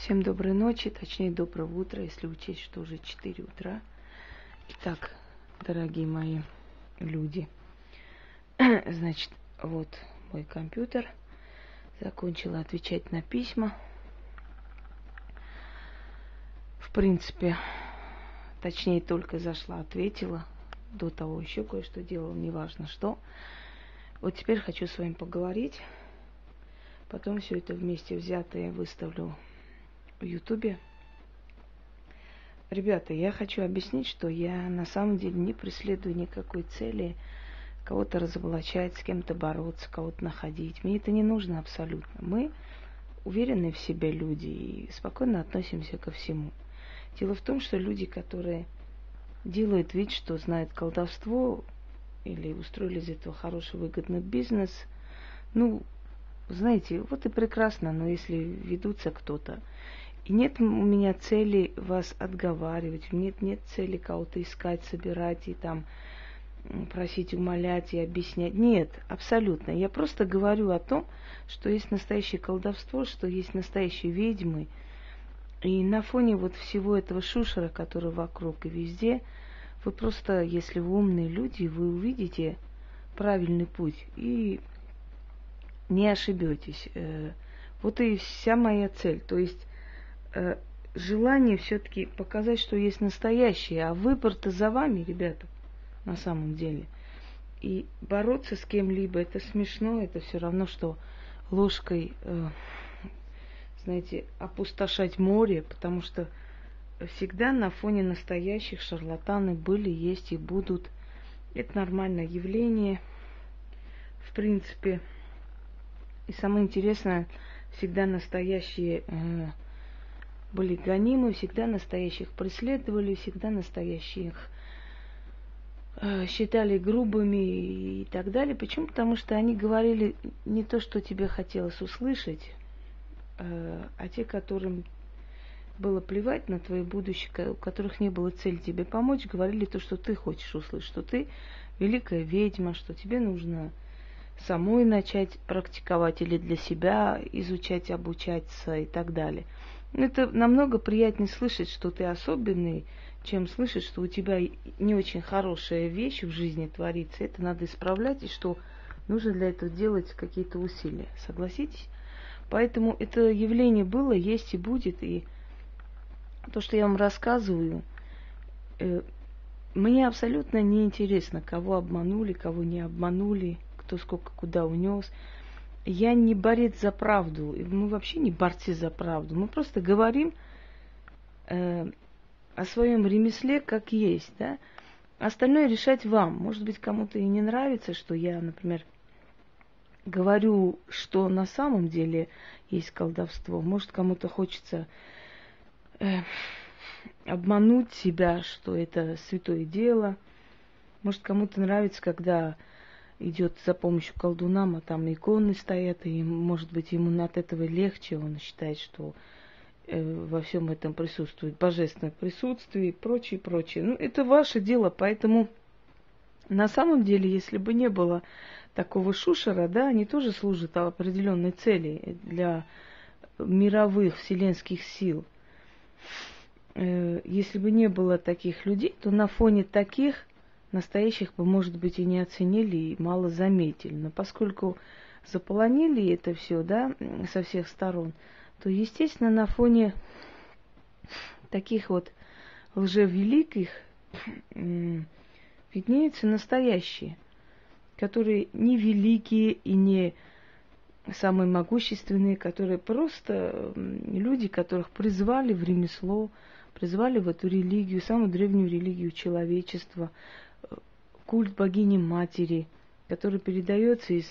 Всем доброй ночи, точнее доброго утра, если учесть, что уже 4 утра. Итак, дорогие мои люди, значит, вот мой компьютер. Закончила отвечать на письма. В принципе, точнее, только зашла, ответила. До того еще кое-что делала, неважно что. Вот теперь хочу с вами поговорить. Потом все это вместе взятое выставлю в Ютубе. Ребята, я хочу объяснить, что я на самом деле не преследую никакой цели кого-то разоблачать, с кем-то бороться, кого-то находить. Мне это не нужно абсолютно. Мы уверенные в себе люди и спокойно относимся ко всему. Дело в том, что люди, которые делают вид, что знают колдовство или устроили из этого хороший выгодный бизнес, ну, знаете, вот и прекрасно, но если ведутся кто-то и нет у меня цели вас отговаривать, нет, нет цели кого-то искать, собирать и там просить, умолять и объяснять. Нет, абсолютно. Я просто говорю о том, что есть настоящее колдовство, что есть настоящие ведьмы. И на фоне вот всего этого шушера, который вокруг и везде, вы просто, если вы умные люди, вы увидите правильный путь и не ошибетесь. Э, вот и вся моя цель. То есть э, желание все-таки показать, что есть настоящее, а выбор-то за вами, ребята, на самом деле. И бороться с кем-либо, это смешно, это все равно, что ложкой, э, знаете, опустошать море, потому что всегда на фоне настоящих шарлатаны были, есть и будут. Это нормальное явление, в принципе. И самое интересное, всегда настоящие э, были гонимы, всегда настоящих преследовали, всегда настоящих э, считали грубыми и так далее. Почему? Потому что они говорили не то, что тебе хотелось услышать, э, а те, которым было плевать на твое будущее, у которых не было цели тебе помочь, говорили то, что ты хочешь услышать, что ты великая ведьма, что тебе нужно самой начать практиковать или для себя изучать, обучаться и так далее. Это намного приятнее слышать, что ты особенный, чем слышать, что у тебя не очень хорошая вещь в жизни творится. Это надо исправлять, и что нужно для этого делать какие-то усилия. Согласитесь? Поэтому это явление было, есть и будет. И то, что я вам рассказываю, э, мне абсолютно не интересно, кого обманули, кого не обманули, кто сколько куда унес я не борец за правду. Мы вообще не борцы за правду. Мы просто говорим э, о своем ремесле как есть, да. Остальное решать вам. Может быть, кому-то и не нравится, что я, например, говорю, что на самом деле есть колдовство. Может, кому-то хочется э, обмануть себя, что это святое дело. Может, кому-то нравится, когда идет за помощью колдунам, а там иконы стоят, и, может быть, ему от этого легче, он считает, что э, во всем этом присутствует божественное присутствие и прочее, прочее. Ну, это ваше дело, поэтому на самом деле, если бы не было такого шушера, да, они тоже служат определенной цели для мировых вселенских сил. Э, если бы не было таких людей, то на фоне таких настоящих бы, может быть, и не оценили, и мало заметили. Но поскольку заполонили это все, да, со всех сторон, то, естественно, на фоне таких вот лжевеликих виднеются настоящие, которые не великие и не самые могущественные, которые просто люди, которых призвали в ремесло, призвали в эту религию, самую древнюю религию человечества, культ богини матери, который передается из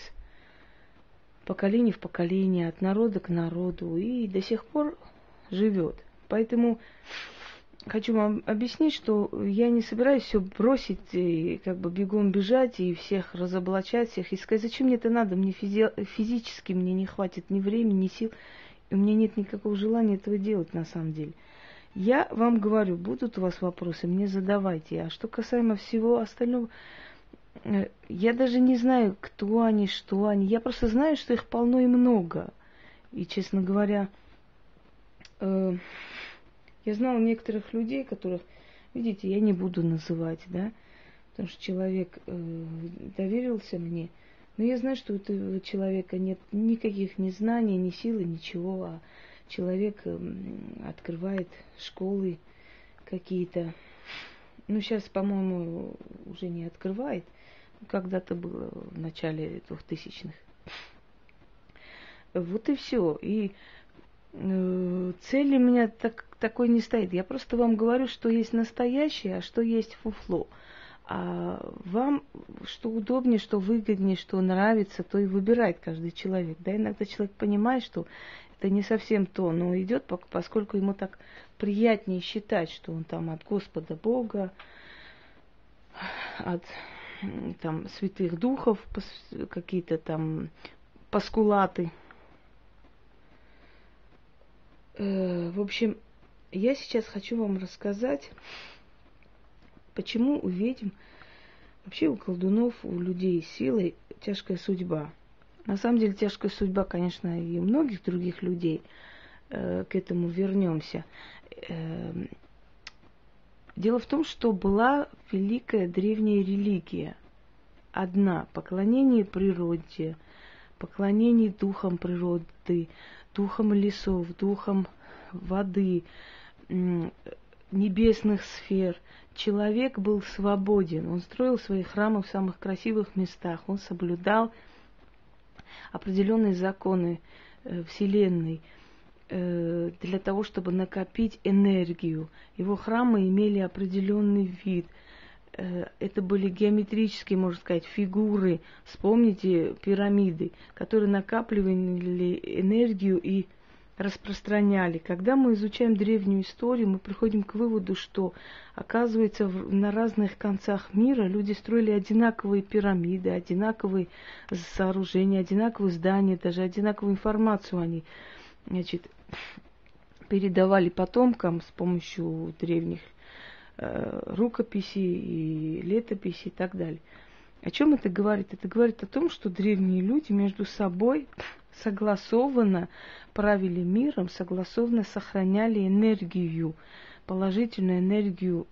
поколения в поколение, от народа к народу и до сих пор живет. Поэтому хочу вам объяснить, что я не собираюсь все бросить и как бы бегом бежать и всех разоблачать, всех искать. Зачем мне это надо? Мне физи- физически мне не хватит ни времени, ни сил. И у меня нет никакого желания этого делать на самом деле. Я вам говорю, будут у вас вопросы, мне задавайте. А что касаемо всего остального, э, я даже не знаю, кто они, что они. Я просто знаю, что их полно и много. И, честно говоря, э, я знала некоторых людей, которых, видите, я не буду называть, да, потому что человек э, доверился мне, но я знаю, что у этого человека нет никаких ни знаний, ни силы, ничего, а человек э, открывает школы какие-то. Ну, сейчас, по-моему, уже не открывает. Когда-то было в начале двухтысячных. Вот и все. И э, цели у меня так, такой не стоит. Я просто вам говорю, что есть настоящее, а что есть фуфло. А вам что удобнее, что выгоднее, что нравится, то и выбирает каждый человек. Да, иногда человек понимает, что это не совсем то, но идет, поскольку ему так приятнее считать, что он там от Господа Бога, от там святых духов, какие-то там паскулаты. Э, в общем, я сейчас хочу вам рассказать, почему у ведьм, вообще у колдунов, у людей силы тяжкая судьба. На самом деле тяжкая судьба, конечно, и многих других людей. Э, к этому вернемся. Э, дело в том, что была великая древняя религия. Одна – поклонение природе, поклонение духам природы, духом лесов, духом воды, небесных сфер. Человек был свободен, он строил свои храмы в самых красивых местах, он соблюдал определенные законы э, Вселенной э, для того, чтобы накопить энергию. Его храмы имели определенный вид – Э, это были геометрические, можно сказать, фигуры. Вспомните пирамиды, которые накапливали энергию и распространяли. Когда мы изучаем древнюю историю, мы приходим к выводу, что, оказывается, на разных концах мира люди строили одинаковые пирамиды, одинаковые сооружения, одинаковые здания, даже одинаковую информацию они значит, передавали потомкам с помощью древних Э, рукописи и летописи и так далее. О чем это говорит? Это говорит о том, что древние люди между собой согласованно правили миром, согласованно сохраняли энергию, положительную энергию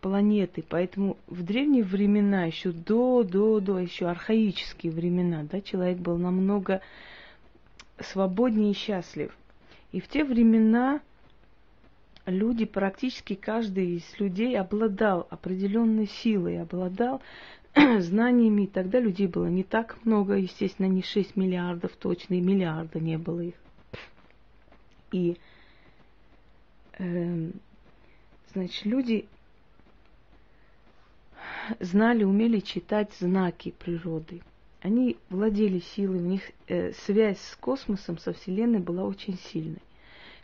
планеты. Поэтому в древние времена, еще до, до, до, еще архаические времена, да, человек был намного свободнее и счастлив. И в те времена люди, практически каждый из людей обладал определенной силой, обладал знаниями, и тогда людей было не так много, естественно, не 6 миллиардов точно, и миллиарда не было их. И, э, значит, люди знали, умели читать знаки природы. Они владели силой, у них э, связь с космосом, со Вселенной была очень сильной.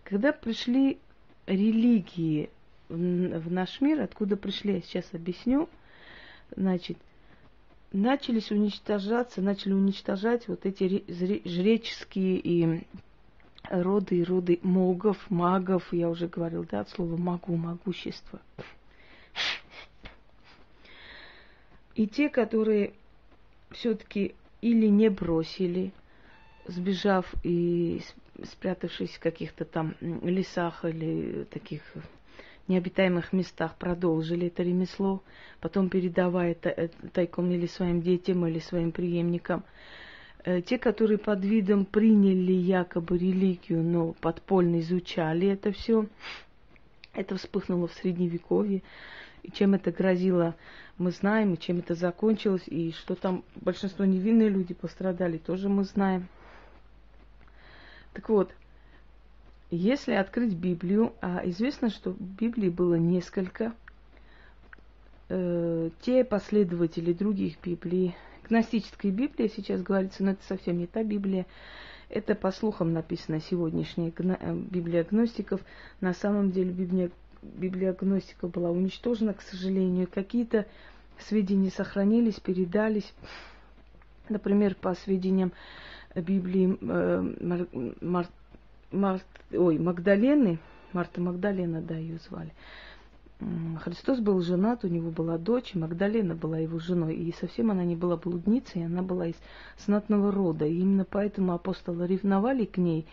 Когда пришли религии в наш мир, откуда пришли, я сейчас объясню, значит, начались уничтожаться, начали уничтожать вот эти жреческие и роды и роды могов, магов, я уже говорил, да, от слова могу, могущество. И те, которые все-таки или не бросили, сбежав и спрятавшись в каких-то там лесах или таких необитаемых местах, продолжили это ремесло, потом передавая э, тайком или своим детям, или своим преемникам. Э, те, которые под видом приняли якобы религию, но подпольно изучали это все, это вспыхнуло в Средневековье. И чем это грозило, мы знаем, и чем это закончилось, и что там большинство невинные люди пострадали, тоже мы знаем. Так вот, если открыть Библию, а известно, что в Библии было несколько, э, те последователи других Библий, гностической Библии сейчас говорится, но это совсем не та Библия, это по слухам написано сегодняшняя э, Библия гностиков. На самом деле Библия, Библия гностиков была уничтожена, к сожалению. Какие-то сведения сохранились, передались. Например, по сведениям Библии э, Мар, Мар, Мар, ой, Магдалены, Марта Магдалена, да, ее звали, Христос был женат, у него была дочь, Магдалена была его женой, и совсем она не была блудницей, она была из знатного рода. И именно поэтому апостолы ревновали к ней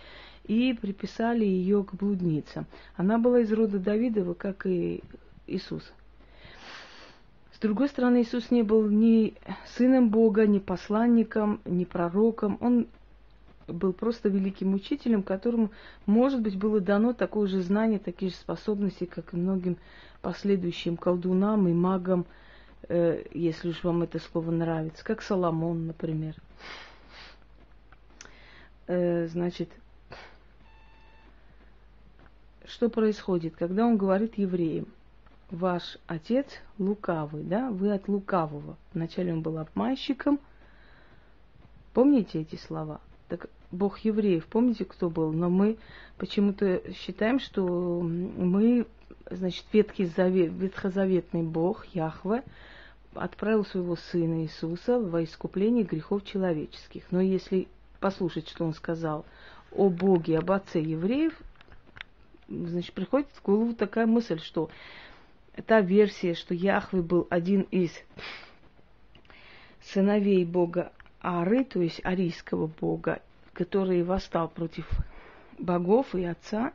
и приписали ее к блудницам. Она была из рода Давидова, как и Иисус. С другой стороны, Иисус не был ни сыном Бога, ни посланником, ни пророком. Он был просто великим учителем, которому, может быть, было дано такое же знание, такие же способности, как и многим последующим колдунам и магам, э, если уж вам это слово нравится, как Соломон, например. Э, значит, что происходит, когда он говорит евреям? Ваш отец лукавый, да, вы от лукавого. Вначале он был обманщиком. Помните эти слова? Так Бог евреев, помните, кто был? Но мы почему-то считаем, что мы, значит, Ветхий Завет, ветхозаветный Бог, Яхве, отправил своего Сына Иисуса во искупление грехов человеческих. Но если послушать, что он сказал о Боге, об Отце евреев, значит, приходит в голову такая мысль, что та версия, что Яхве был один из сыновей Бога Ары, то есть арийского бога, который восстал против богов и отца,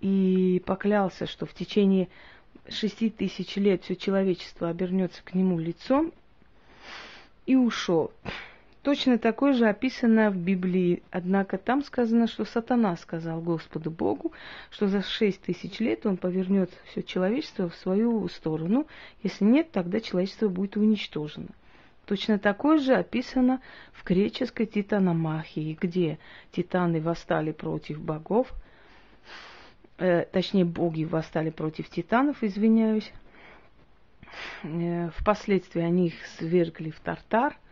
и поклялся, что в течение шести тысяч лет все человечество обернется к нему лицом, и ушел. Точно такое же описано в Библии, однако там сказано, что сатана сказал Господу Богу, что за шесть тысяч лет он повернет все человечество в свою сторону. Если нет, тогда человечество будет уничтожено. Точно такое же описано в греческой титаномахии, где титаны восстали против богов, э, точнее боги восстали против титанов, извиняюсь. Э, впоследствии они их свергли в Тартар –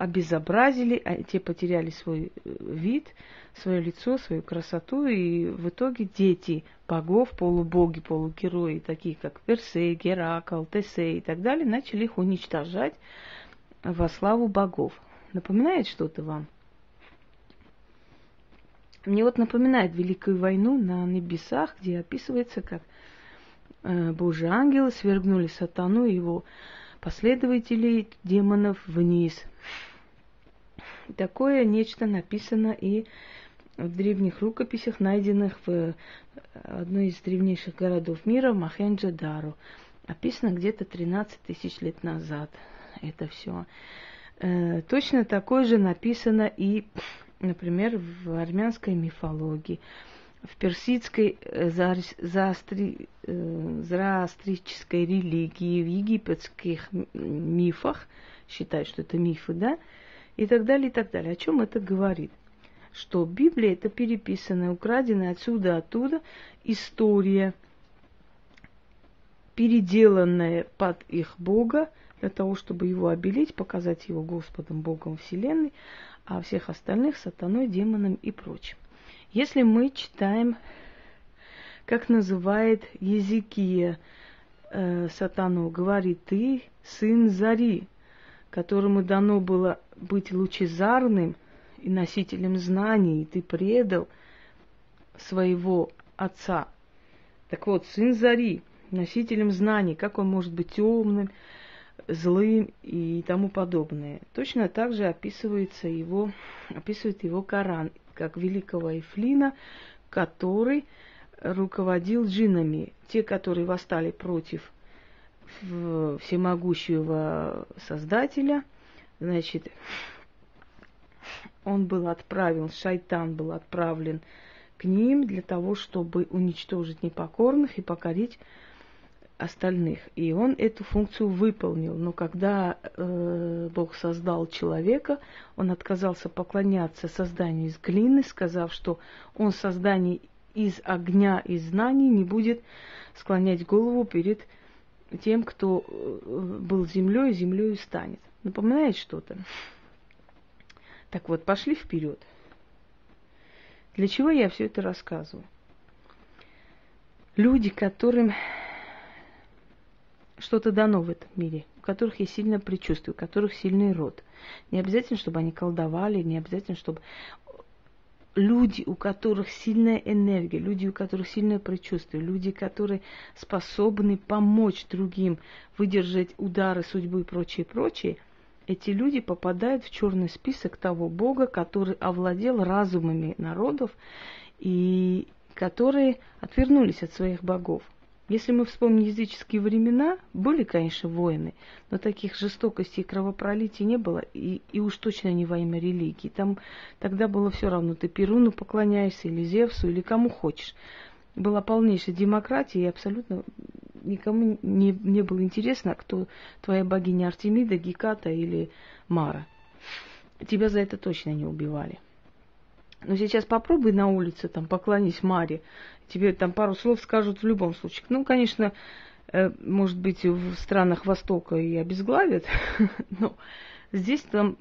обезобразили, а те потеряли свой э, вид, свое лицо, свою красоту, и в итоге дети богов, полубоги, полугерои, такие как Персей, Геракл, Тесей и так далее, начали их уничтожать во славу богов. Напоминает что-то вам? Мне вот напоминает Великую войну на небесах, где описывается, как э, Божьи ангелы свергнули сатану и его последователей демонов вниз – Такое нечто написано и в древних рукописях, найденных в одной из древнейших городов мира, Махенджо-Дару. Описано где-то 13 тысяч лет назад это все. Э, точно такое же написано и, например, в армянской мифологии, в персидской э, заастри, э, зороастрической религии, в египетских мифах, считают, что это мифы, да, и так далее, и так далее. О чем это говорит? Что Библия это переписанная, украденная отсюда, оттуда история, переделанная под их Бога, для того, чтобы его обелить, показать его Господом, Богом Вселенной, а всех остальных сатаной, демоном и прочим. Если мы читаем, как называет Езекия э, сатану, говорит, ты сын Зари, которому дано было быть лучезарным и носителем знаний, и ты предал своего отца. Так вот, сын Зари, носителем знаний, как он может быть темным, злым и тому подобное. Точно так же описывается его, описывает его Коран, как великого Эфлина, который руководил джинами, те, которые восстали против всемогущего Создателя, значит, он был отправлен, шайтан был отправлен к ним для того, чтобы уничтожить непокорных и покорить остальных. И он эту функцию выполнил. Но когда э, Бог создал человека, он отказался поклоняться созданию из глины, сказав, что он создание из огня и знаний не будет склонять голову перед тем, кто э, был землей, землей станет. Напоминает что-то? Так вот, пошли вперед. Для чего я все это рассказываю? Люди, которым что-то дано в этом мире, у которых есть сильное предчувствие, у которых сильный род. Не обязательно, чтобы они колдовали, не обязательно, чтобы люди, у которых сильная энергия, люди, у которых сильное предчувствие, люди, которые способны помочь другим выдержать удары судьбы и прочее, прочее, эти люди попадают в черный список того Бога, который овладел разумами народов и которые отвернулись от своих богов. Если мы вспомним языческие времена, были, конечно, войны, но таких жестокостей и кровопролитий не было, и, и уж точно не во имя религии. Там тогда было все равно, ты Перуну поклоняешься, или Зевсу, или кому хочешь. Была полнейшая демократия, и абсолютно никому не, не было интересно, кто твоя богиня Артемида, Геката или Мара. Тебя за это точно не убивали. Но сейчас попробуй на улице, там, поклонись Маре, тебе там пару слов скажут в любом случае. Ну, конечно, э, может быть, в странах Востока и обезглавят, но здесь там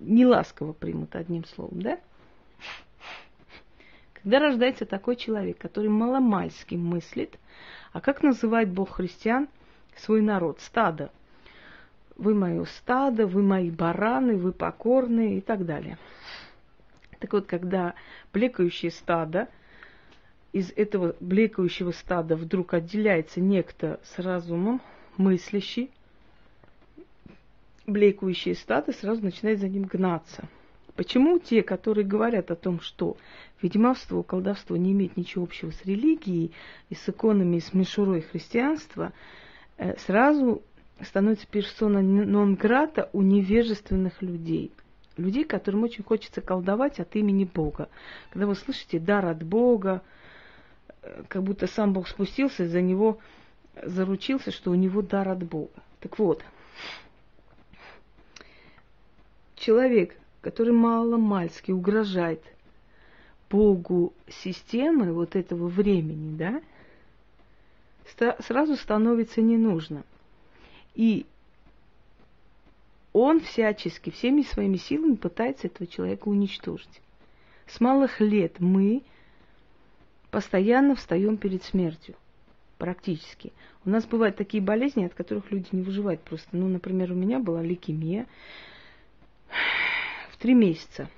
не ласково примут одним словом, да? Когда рождается такой человек, который маломальски мыслит, а как называет Бог христиан свой народ? Стадо. Вы мое стадо, вы мои бараны, вы покорные и так далее. Так вот, когда блекающее стадо, из этого блекающего стада вдруг отделяется некто с разумом, мыслящий, блекающее стадо сразу начинает за ним гнаться. Почему те, которые говорят о том, что ведьмовство, колдовство не имеет ничего общего с религией и с иконами, и с мишурой христианства, э, сразу становится персона нон-грата у невежественных людей – людей, которым очень хочется колдовать от имени Бога. Когда вы слышите дар от Бога, э, как будто сам Бог спустился, за него заручился, что у него дар от Бога. Так вот, человек, который мало-мальски угрожает Богу системы вот этого времени, да, сразу становится не нужно. И он всячески, всеми своими силами пытается этого человека уничтожить. С малых лет мы постоянно встаем перед смертью. Практически. У нас бывают такие болезни, от которых люди не выживают просто. Ну, например, у меня была лейкемия в три месяца.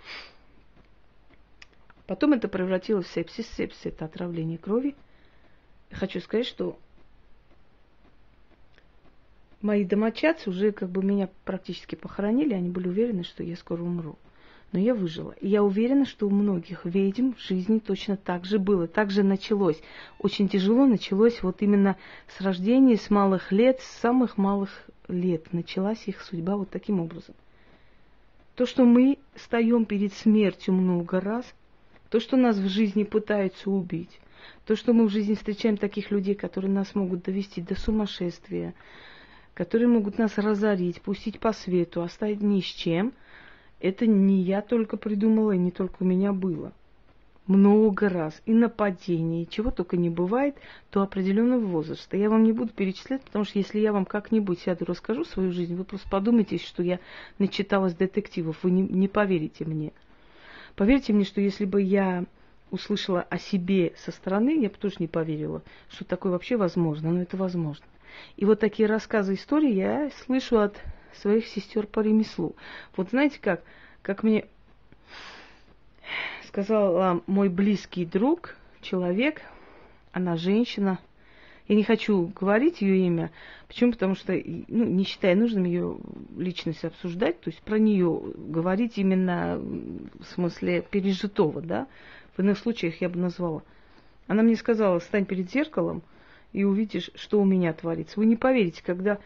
Потом это превратилось в сепсис. Сепсис – это отравление крови. Хочу сказать, что мои домочадцы уже как бы меня практически похоронили, они были уверены, что я скоро умру. Но я выжила. И я уверена, что у многих ведьм в жизни точно так же было. Так же началось. Очень тяжело началось вот именно с рождения, с малых лет, с самых малых лет. Началась их судьба вот таким образом. То, что мы встаем перед смертью много раз, то, что нас в жизни пытаются убить, то, что мы в жизни встречаем таких людей, которые нас могут довести до сумасшествия, которые могут нас разорить, пустить по свету, оставить ни с чем, это не я только придумала, и не только у меня было. Много раз. И нападений, чего только не бывает до определенного возраста. Я вам не буду перечислять, потому что если я вам как-нибудь сяду расскажу свою жизнь, вы просто подумайте, что я начиталась детективов, вы не, не поверите мне. Поверьте мне, что если бы я услышала о себе со стороны, я бы тоже не поверила, что такое вообще возможно, но это возможно. И вот такие рассказы истории я слышу от своих сестер по ремеслу. Вот знаете как, как мне сказал мой близкий друг, человек, она женщина, я не хочу говорить ее имя. Почему? Потому что, ну, не считая нужным ее личность обсуждать, то есть про нее говорить именно в смысле пережитого, да. В иных случаях я бы назвала. Она мне сказала, стань перед зеркалом и увидишь, что у меня творится. Вы не поверите, когда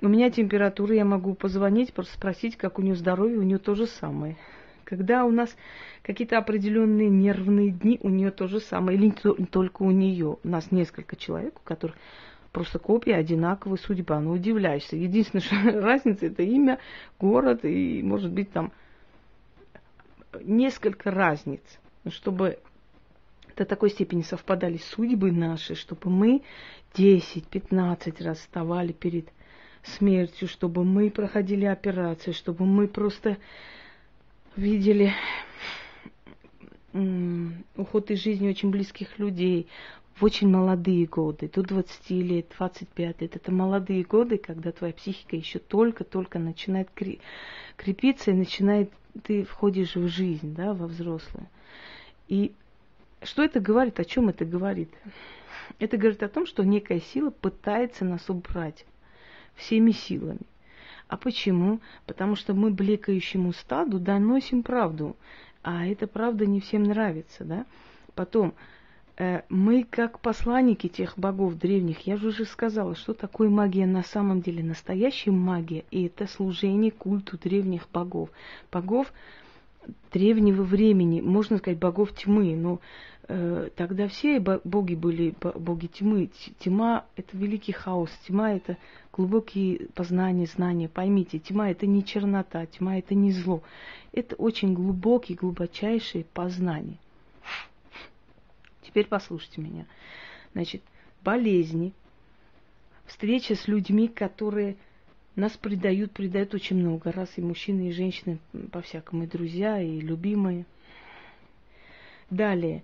у меня температура, я могу позвонить, просто спросить, как у нее здоровье, у нее то же самое. Когда у нас какие-то определенные нервные дни, у нее то же самое. Или не только у нее. У нас несколько человек, у которых просто копия одинаковая судьба. Ну, удивляешься. Единственная что разница это имя, город и, может быть, там несколько разниц. Чтобы до такой степени совпадали судьбы наши, чтобы мы 10-15 раз вставали перед смертью, чтобы мы проходили операции, чтобы мы просто видели уход из жизни очень близких людей в очень молодые годы, до 20 лет, 25 лет. Это молодые годы, когда твоя психика еще только-только начинает крепиться и начинает, ты входишь в жизнь, да, во взрослую. И что это говорит, о чем это говорит? Это говорит о том, что некая сила пытается нас убрать всеми силами. А почему? Потому что мы блекающему стаду доносим правду, а эта правда не всем нравится, да? Потом, э, мы как посланники тех богов древних, я же уже сказала, что такое магия на самом деле. Настоящая магия, и это служение культу древних богов. Богов древнего времени, можно сказать, богов тьмы, но э, тогда все боги были боги тьмы. Тьма – это великий хаос, тьма – это глубокие познания, знания. Поймите, тьма – это не чернота, тьма – это не зло. Это очень глубокие, глубочайшие познания. Теперь послушайте меня. Значит, болезни, встреча с людьми, которые нас предают, предают очень много раз, и мужчины, и женщины, по-всякому, и друзья, и любимые. Далее.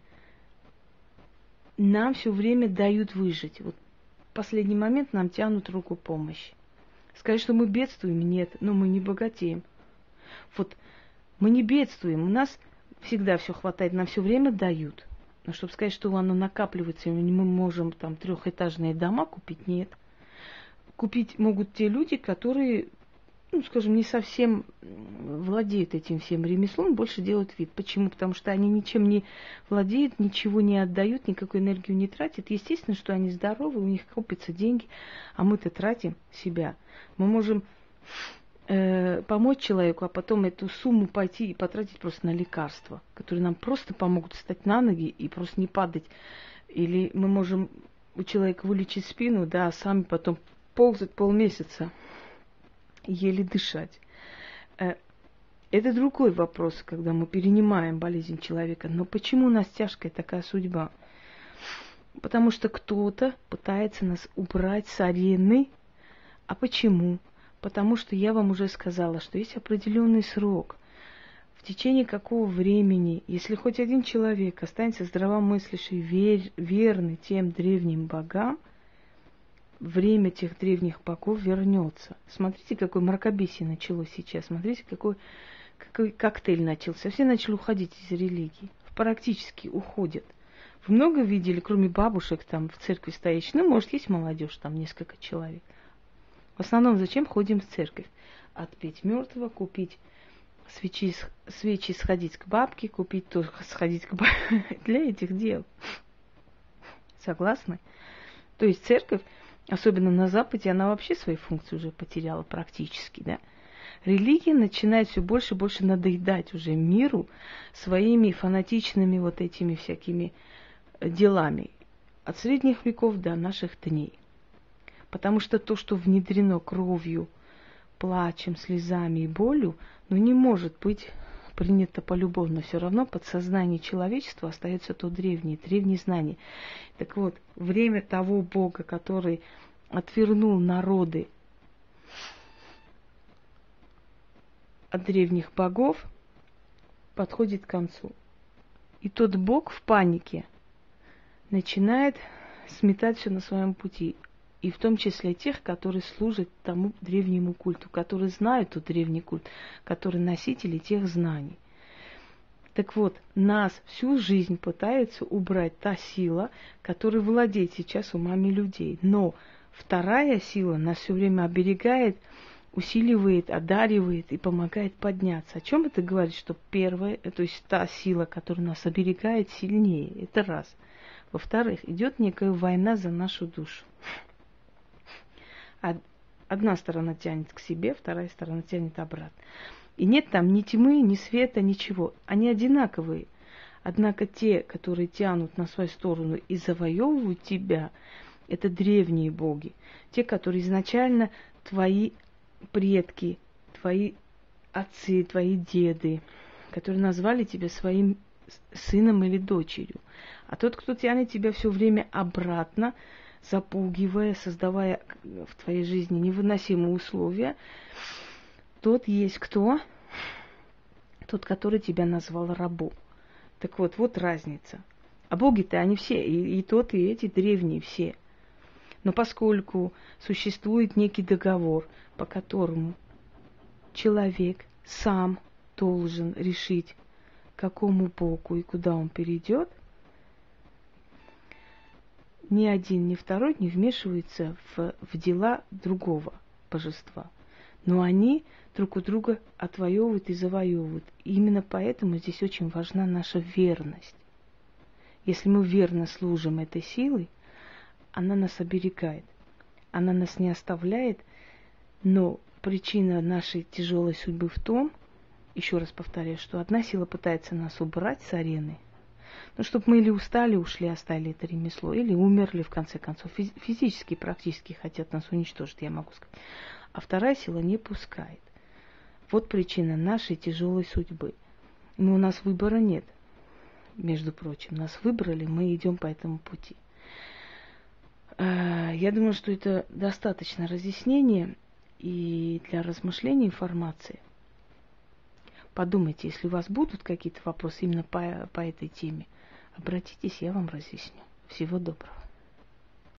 Нам все время дают выжить. Вот последний момент нам тянут руку помощи. Сказать, что мы бедствуем, нет, но мы не богатеем. Вот мы не бедствуем, у нас всегда все хватает, нам все время дают. Но чтобы сказать, что оно накапливается, и мы можем там трехэтажные дома купить, нет – купить могут те люди, которые, ну, скажем, не совсем владеют этим всем ремеслом, больше делают вид. Почему? Потому что они ничем не владеют, ничего не отдают, никакой энергию не тратят. Естественно, что они здоровы, у них копятся деньги, а мы-то тратим себя. Мы можем э, помочь человеку, а потом эту сумму пойти и потратить просто на лекарства, которые нам просто помогут встать на ноги и просто не падать. Или мы можем у человека вылечить спину, да, а сами потом ползать полмесяца, еле дышать. Э, это другой вопрос, когда мы перенимаем болезнь человека. Но почему у нас тяжкая такая судьба? Потому что кто-то пытается нас убрать с арены. А почему? Потому что я вам уже сказала, что есть определенный срок, в течение какого времени, если хоть один человек останется здравомыслящий, вер, верный тем древним богам – время тех древних богов вернется. Смотрите, какой мракобесие началось сейчас. Смотрите, какой, какой коктейль начался. Все начали уходить из религии. Практически уходят. Вы много видели, кроме бабушек там в церкви стоящих? Ну, может, есть молодежь, там несколько человек. В основном зачем ходим в церковь? Отпеть мертвого, купить свечи, свечи сходить к бабке, купить то, сходить к бабке. Для этих дел. Согласны? То есть церковь особенно на Западе, она вообще свои функции уже потеряла практически, да. Религия начинает все больше и больше надоедать уже миру своими фанатичными вот этими всякими э, делами. От средних веков до наших дней. Потому что то, что внедрено кровью, плачем, слезами и болью, ну не может быть принято полюбовно, все равно подсознание человечества остается то древнее, древние знания. Так вот, время того Бога, который отвернул народы от древних богов, подходит к концу. И тот Бог в панике начинает сметать все на своем пути и в том числе тех, которые служат тому древнему культу, которые знают тот древний культ, которые носители тех знаний. Так вот, нас всю жизнь пытается убрать та сила, которая владеет сейчас умами людей. Но вторая сила нас все время оберегает, усиливает, одаривает и помогает подняться. О чем это говорит? Что первая, то есть та сила, которая нас оберегает, сильнее. Это раз. Во-вторых, идет некая война за нашу душу. Одна сторона тянет к себе, вторая сторона тянет обратно. И нет там ни тьмы, ни света, ничего. Они одинаковые. Однако те, которые тянут на свою сторону и завоевывают тебя, это древние боги. Те, которые изначально твои предки, твои отцы, твои деды, которые назвали тебя своим сыном или дочерью. А тот, кто тянет тебя все время обратно, запугивая, создавая в твоей жизни невыносимые условия, тот есть кто? Тот, который тебя назвал рабом. Так вот, вот разница. А боги-то они все, и, и тот, и эти древние все. Но поскольку существует некий договор, по которому человек сам должен решить, какому боку и куда он перейдет, ни один, ни второй не вмешиваются в, в дела другого божества. Но они друг у друга отвоевывают и завоевывают. И именно поэтому здесь очень важна наша верность. Если мы верно служим этой силой, она нас оберегает. Она нас не оставляет, но причина нашей тяжелой судьбы в том, еще раз повторяю, что одна сила пытается нас убрать с арены, ну, чтобы мы или устали, ушли, оставили это ремесло, или умерли, в конце концов. Физически, практически хотят нас уничтожить, я могу сказать. А вторая сила не пускает. Вот причина нашей тяжелой судьбы. Но у нас выбора нет, между прочим. Нас выбрали, мы идем по этому пути. А, я думаю, что это достаточно разъяснение и для размышления информации. Подумайте, если у вас будут какие-то вопросы именно по, по этой теме, обратитесь, я вам разъясню. Всего доброго.